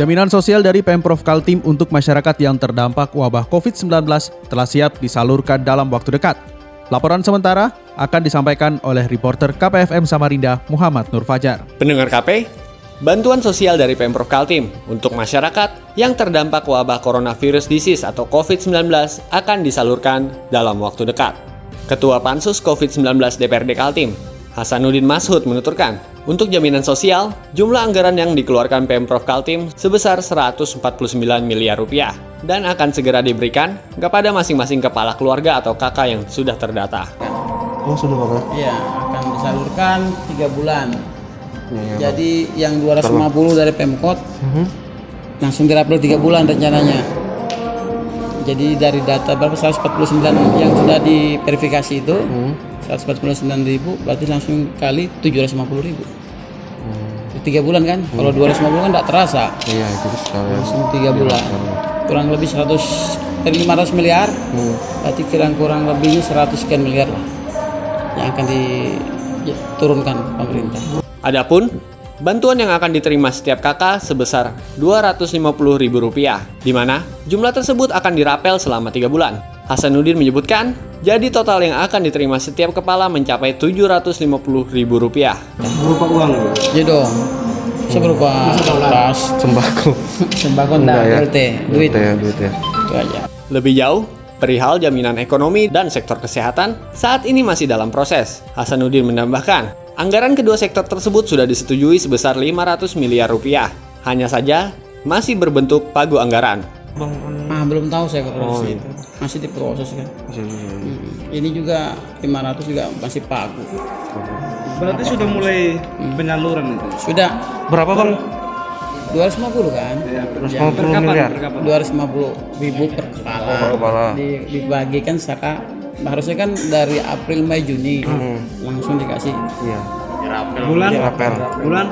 Jaminan sosial dari Pemprov Kaltim untuk masyarakat yang terdampak wabah COVID-19 telah siap disalurkan dalam waktu dekat. Laporan sementara akan disampaikan oleh reporter KPFM Samarinda Muhammad Nur Fajar. Pendengar KP, bantuan sosial dari Pemprov Kaltim untuk masyarakat yang terdampak wabah coronavirus disease atau COVID-19 akan disalurkan dalam waktu dekat. Ketua Pansus COVID-19 DPRD Kaltim, Hasanuddin Mashud menuturkan, untuk jaminan sosial, jumlah anggaran yang dikeluarkan Pemprov Kaltim sebesar 149 miliar rupiah dan akan segera diberikan kepada masing-masing kepala keluarga atau kakak yang sudah terdata. Oh sudah Pak? Iya, akan disalurkan tiga bulan. Ya, ya, Jadi yang 250 dari Pemkot langsung dirapel tiga bulan rencananya. Jadi dari data berapa 149 yang sudah diverifikasi itu 149 ribu berarti langsung kali 750 ribu. Tiga bulan kan? Kalau 250 kan tidak terasa. Iya itu sekali. Langsung tiga bulan. Kurang lebih 100 dari 500 miliar. Berarti kurang kurang lebihnya 100 sekian miliar lah yang akan diturunkan pemerintah. Adapun bantuan yang akan diterima setiap kakak sebesar Rp250.000, di mana jumlah tersebut akan dirapel selama tiga bulan. Hasanuddin menyebutkan, jadi total yang akan diterima setiap kepala mencapai Rp750.000. Berupa uang. Iya dong. Bisa berupa tas, Sembako. sembako Enggak enggak, ya? LT, duit. ya duit ya. Itu aja. Lebih jauh, perihal jaminan ekonomi dan sektor kesehatan saat ini masih dalam proses. Hasanuddin menambahkan, anggaran kedua sektor tersebut sudah disetujui sebesar 500 miliar rupiah. Hanya saja masih berbentuk pagu anggaran. Ah, belum tahu saya kalau Oh, di situ. Masih diproses kan. Iya, iya, iya. Hmm. Ini juga 500 juga masih pagu. Berarti sudah mulai penyaluran itu. Sudah Berapa bang? 250 kan? Ya, Terus Yang 50 miliar. Berkapan? 250 ribu per kepala. Oh, per kepala. Di, dibagikan secara harusnya kan dari April Mei Juni langsung dikasih Iya. Bulan? Rapel. Bulan?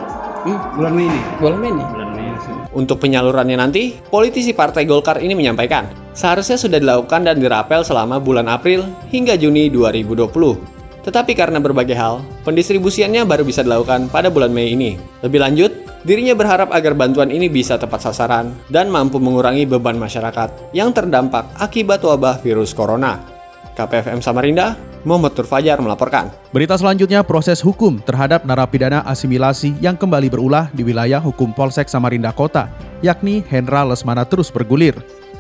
hmm, Bulan Mei ini. bulan Mei nih. Bulan Mei sih. Untuk penyalurannya nanti, politisi Partai Golkar ini menyampaikan, seharusnya sudah dilakukan dan dirapel selama bulan April hingga Juni 2020. Tetapi karena berbagai hal, pendistribusiannya baru bisa dilakukan pada bulan Mei ini. Lebih lanjut, dirinya berharap agar bantuan ini bisa tepat sasaran dan mampu mengurangi beban masyarakat yang terdampak akibat wabah virus corona. KPFM Samarinda, Muhammad Tur Fajar melaporkan. Berita selanjutnya proses hukum terhadap narapidana asimilasi yang kembali berulah di wilayah hukum Polsek Samarinda Kota, yakni Hendra Lesmana terus bergulir.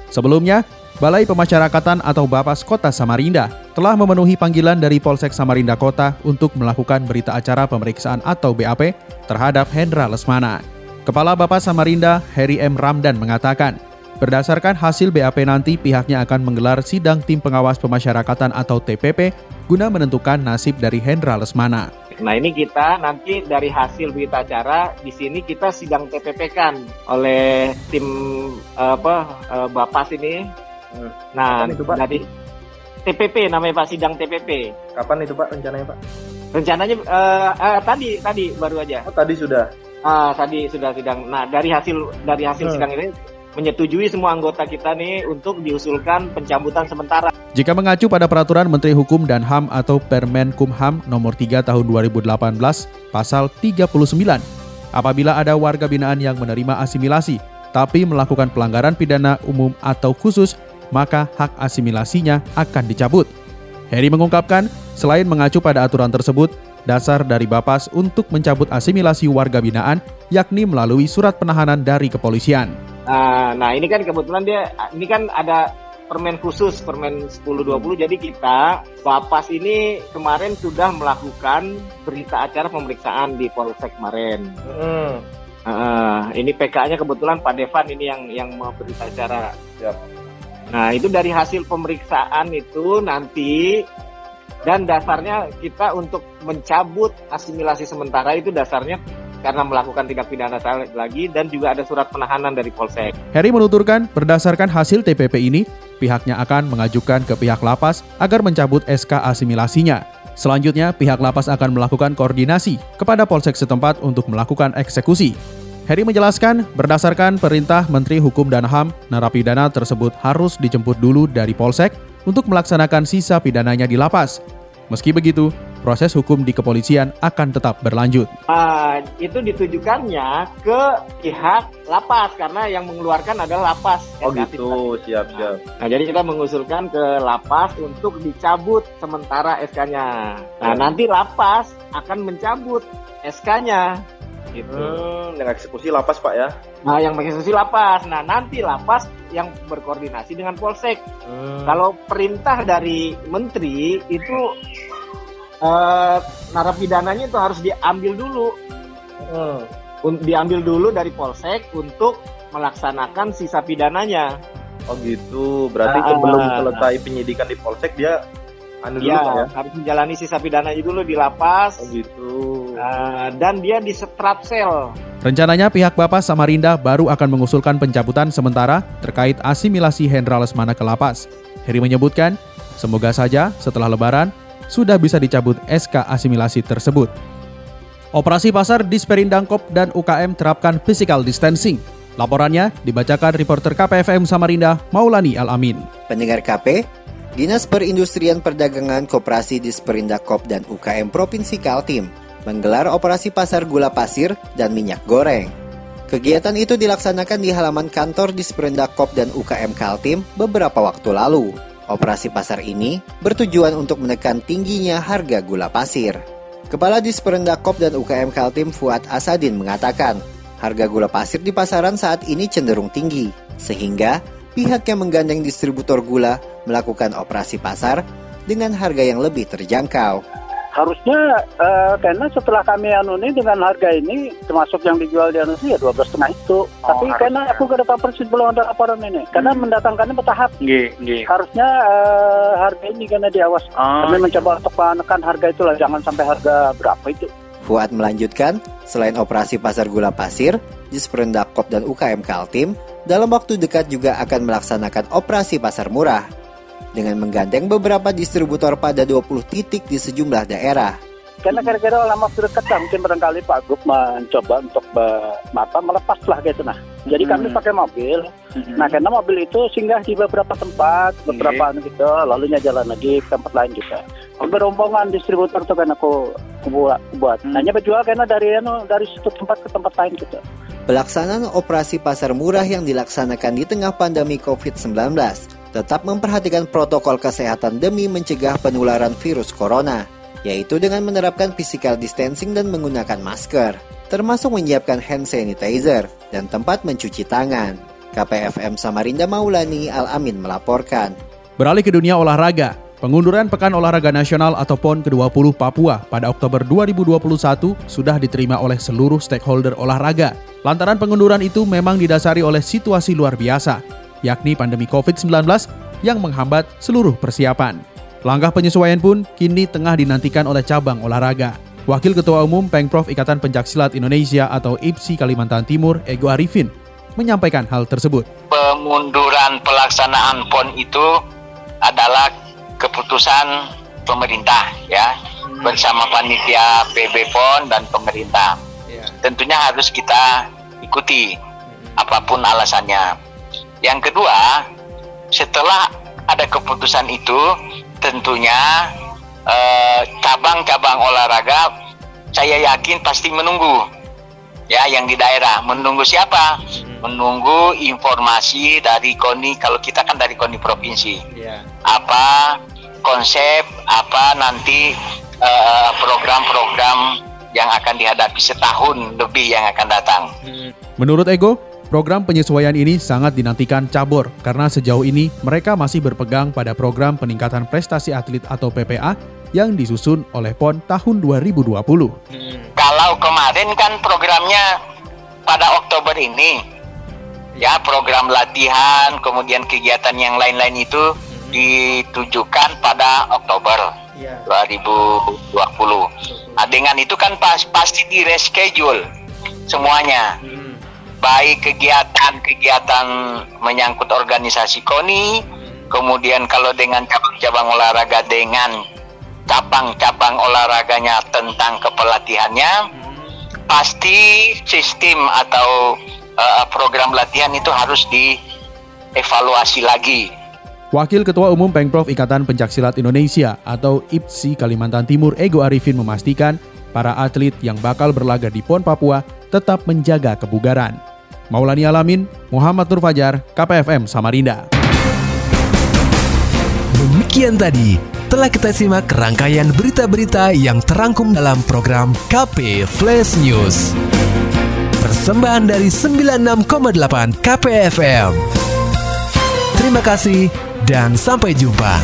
Sebelumnya, Balai Pemasyarakatan atau Bapas Kota Samarinda telah memenuhi panggilan dari Polsek Samarinda Kota untuk melakukan berita acara pemeriksaan atau BAP terhadap Hendra Lesmana. Kepala Bapas Samarinda, Heri M. Ramdan mengatakan, berdasarkan hasil BAP nanti pihaknya akan menggelar sidang tim pengawas pemasyarakatan atau TPP guna menentukan nasib dari Hendra Lesmana. Nah ini kita nanti dari hasil berita acara di sini kita sidang TPP kan oleh tim eh, apa eh, Bapas ini. Nah Kapan itu, Pak? dari TPP namanya Pak sidang TPP. Kapan itu Pak rencananya Pak? Rencananya eh, eh, tadi tadi baru aja. Oh, tadi sudah. Ah tadi sudah sidang. Nah dari hasil dari hasil Hmm. sidang ini menyetujui semua anggota kita nih untuk diusulkan pencabutan sementara. Jika mengacu pada peraturan Menteri Hukum dan HAM atau Permen Kumham nomor 3 tahun 2018 pasal 39, apabila ada warga binaan yang menerima asimilasi tapi melakukan pelanggaran pidana umum atau khusus, maka hak asimilasinya akan dicabut. Heri mengungkapkan, selain mengacu pada aturan tersebut, dasar dari Bapas untuk mencabut asimilasi warga binaan yakni melalui surat penahanan dari kepolisian. Nah, nah ini kan kebetulan dia ini kan ada permen khusus permen 1020 jadi kita Bapas ini kemarin sudah melakukan berita acara pemeriksaan di Polsek kemarin. Eh, ini PK-nya kebetulan Pak Devan ini yang yang mau berita acara. Nah itu dari hasil pemeriksaan itu nanti dan dasarnya kita untuk mencabut asimilasi sementara itu dasarnya karena melakukan tindak pidana lagi dan juga ada surat penahanan dari Polsek. Heri menuturkan berdasarkan hasil TPP ini, pihaknya akan mengajukan ke pihak lapas agar mencabut SK asimilasinya. Selanjutnya, pihak lapas akan melakukan koordinasi kepada polsek setempat untuk melakukan eksekusi. Heri menjelaskan, berdasarkan perintah Menteri Hukum dan HAM, narapidana tersebut harus dijemput dulu dari polsek untuk melaksanakan sisa pidananya di lapas. Meski begitu, proses hukum di kepolisian akan tetap berlanjut. Uh, itu ditujukannya ke pihak lapas karena yang mengeluarkan adalah lapas. Oh gitu, siap siap. Nah jadi kita mengusulkan ke lapas untuk dicabut sementara SK-nya. Nah nanti lapas akan mencabut SK-nya. Gitu. Hmm, yang eksekusi lapas pak ya? Nah yang mengeksekusi lapas. Nah nanti lapas yang berkoordinasi dengan polsek. Hmm. Kalau perintah dari menteri itu uh, narapidananya itu harus diambil dulu. Hmm. Diambil dulu dari polsek untuk melaksanakan sisa pidananya. Oh gitu, berarti nah, sebelum selesai penyidikan di polsek dia anu ya, dulu ya? harus menjalani sisa pidananya dulu di lapas. Oh gitu. Uh, dan dia di setrap sel. Rencananya pihak Bapak Samarinda baru akan mengusulkan pencabutan sementara terkait asimilasi Hendra Lesmana ke lapas. Heri menyebutkan, semoga saja setelah lebaran sudah bisa dicabut SK asimilasi tersebut. Operasi pasar di Sperindangkop dan UKM terapkan physical distancing. Laporannya dibacakan reporter KPFM Samarinda, Maulani Alamin. Pendengar KP, Dinas Perindustrian Perdagangan Koperasi di Sperindakop dan UKM Provinsi Kaltim menggelar operasi pasar gula pasir dan minyak goreng. Kegiatan itu dilaksanakan di halaman kantor di Sperindakop dan UKM Kaltim beberapa waktu lalu. Operasi pasar ini bertujuan untuk menekan tingginya harga gula pasir. Kepala Disperendakop dan UKM Kaltim Fuad Asadin mengatakan, harga gula pasir di pasaran saat ini cenderung tinggi, sehingga pihak yang menggandeng distributor gula melakukan operasi pasar dengan harga yang lebih terjangkau harusnya uh, karena setelah kami anu ini dengan harga ini termasuk yang dijual di anu ya dua belas setengah itu oh, tapi harusnya. karena aku ke depan persis belum ada laporan ini karena hmm. mendatangkannya bertahap Gih, gih. harusnya uh, harga ini karena diawas oh, kami iya. mencoba untuk menekan harga itulah jangan sampai harga berapa itu Fuad melanjutkan, selain operasi pasar gula pasir, di Sprendakop dan UKM Kaltim, dalam waktu dekat juga akan melaksanakan operasi pasar murah dengan menggandeng beberapa distributor pada 20 titik di sejumlah daerah. Karena kira-kira lama waktu dekat mungkin barangkali Pak Gub mencoba untuk mata melepas lah gitu nah. Jadi hmm. kami pakai mobil. Hmm. Nah karena mobil itu singgah di beberapa tempat, beberapa okay. gitu, lalunya jalan lagi ke tempat lain juga. Berombongan distributor itu kan aku, aku buat. buat. Hmm. Hanya berjual karena dari anu dari satu tempat ke tempat lain gitu. Pelaksanaan operasi pasar murah yang dilaksanakan di tengah pandemi COVID-19 tetap memperhatikan protokol kesehatan demi mencegah penularan virus corona, yaitu dengan menerapkan physical distancing dan menggunakan masker, termasuk menyiapkan hand sanitizer dan tempat mencuci tangan. KPFM Samarinda Maulani Al-Amin melaporkan. Beralih ke dunia olahraga, Pengunduran Pekan Olahraga Nasional atau PON ke-20 Papua pada Oktober 2021 sudah diterima oleh seluruh stakeholder olahraga. Lantaran pengunduran itu memang didasari oleh situasi luar biasa, yakni pandemi COVID-19 yang menghambat seluruh persiapan. Langkah penyesuaian pun kini tengah dinantikan oleh cabang olahraga. Wakil Ketua Umum Pengprov Ikatan Pencaksilat Indonesia atau IPSI Kalimantan Timur, Ego Arifin, menyampaikan hal tersebut. Pengunduran pelaksanaan PON itu adalah keputusan pemerintah ya bersama panitia PB PON dan pemerintah. Ya. Tentunya harus kita ikuti apa pun alasannya. Yang kedua, setelah ada keputusan itu, tentunya eh, cabang-cabang eh, olahraga saya yakin pasti menunggu. Ya, yang di daerah menunggu siapa? Hmm. Menunggu informasi dari KONI kalau kita kan dari KONI provinsi. Yeah. Apa konsep, apa nanti eh, program-program uh, yang akan dihadapi setahun lebih yang akan datang. Hmm. Menurut Ego, Program penyesuaian ini sangat dinantikan cabur karena sejauh ini mereka masih berpegang pada program peningkatan prestasi atlet atau PPA yang disusun oleh PON tahun 2020. Hmm. Kalau kemarin kan programnya pada Oktober ini, ya program latihan, kemudian kegiatan yang lain-lain itu hmm. ditujukan pada Oktober ya. 2020. Nah dengan itu kan pas, pasti di reschedule semuanya. Baik kegiatan-kegiatan menyangkut organisasi KONI, kemudian kalau dengan cabang-cabang olahraga dengan cabang-cabang olahraganya tentang kepelatihannya, pasti sistem atau uh, program latihan itu harus dievaluasi lagi. Wakil Ketua Umum Pengprov Ikatan Pencaksilat Indonesia atau IPSI Kalimantan Timur Ego Arifin memastikan para atlet yang bakal berlaga di PON Papua tetap menjaga kebugaran. Maulani Alamin, Muhammad Nur Fajar, KPFM Samarinda. Demikian tadi telah kita simak rangkaian berita-berita yang terangkum dalam program KP Flash News. Persembahan dari 96,8 KPFM. Terima kasih dan sampai jumpa.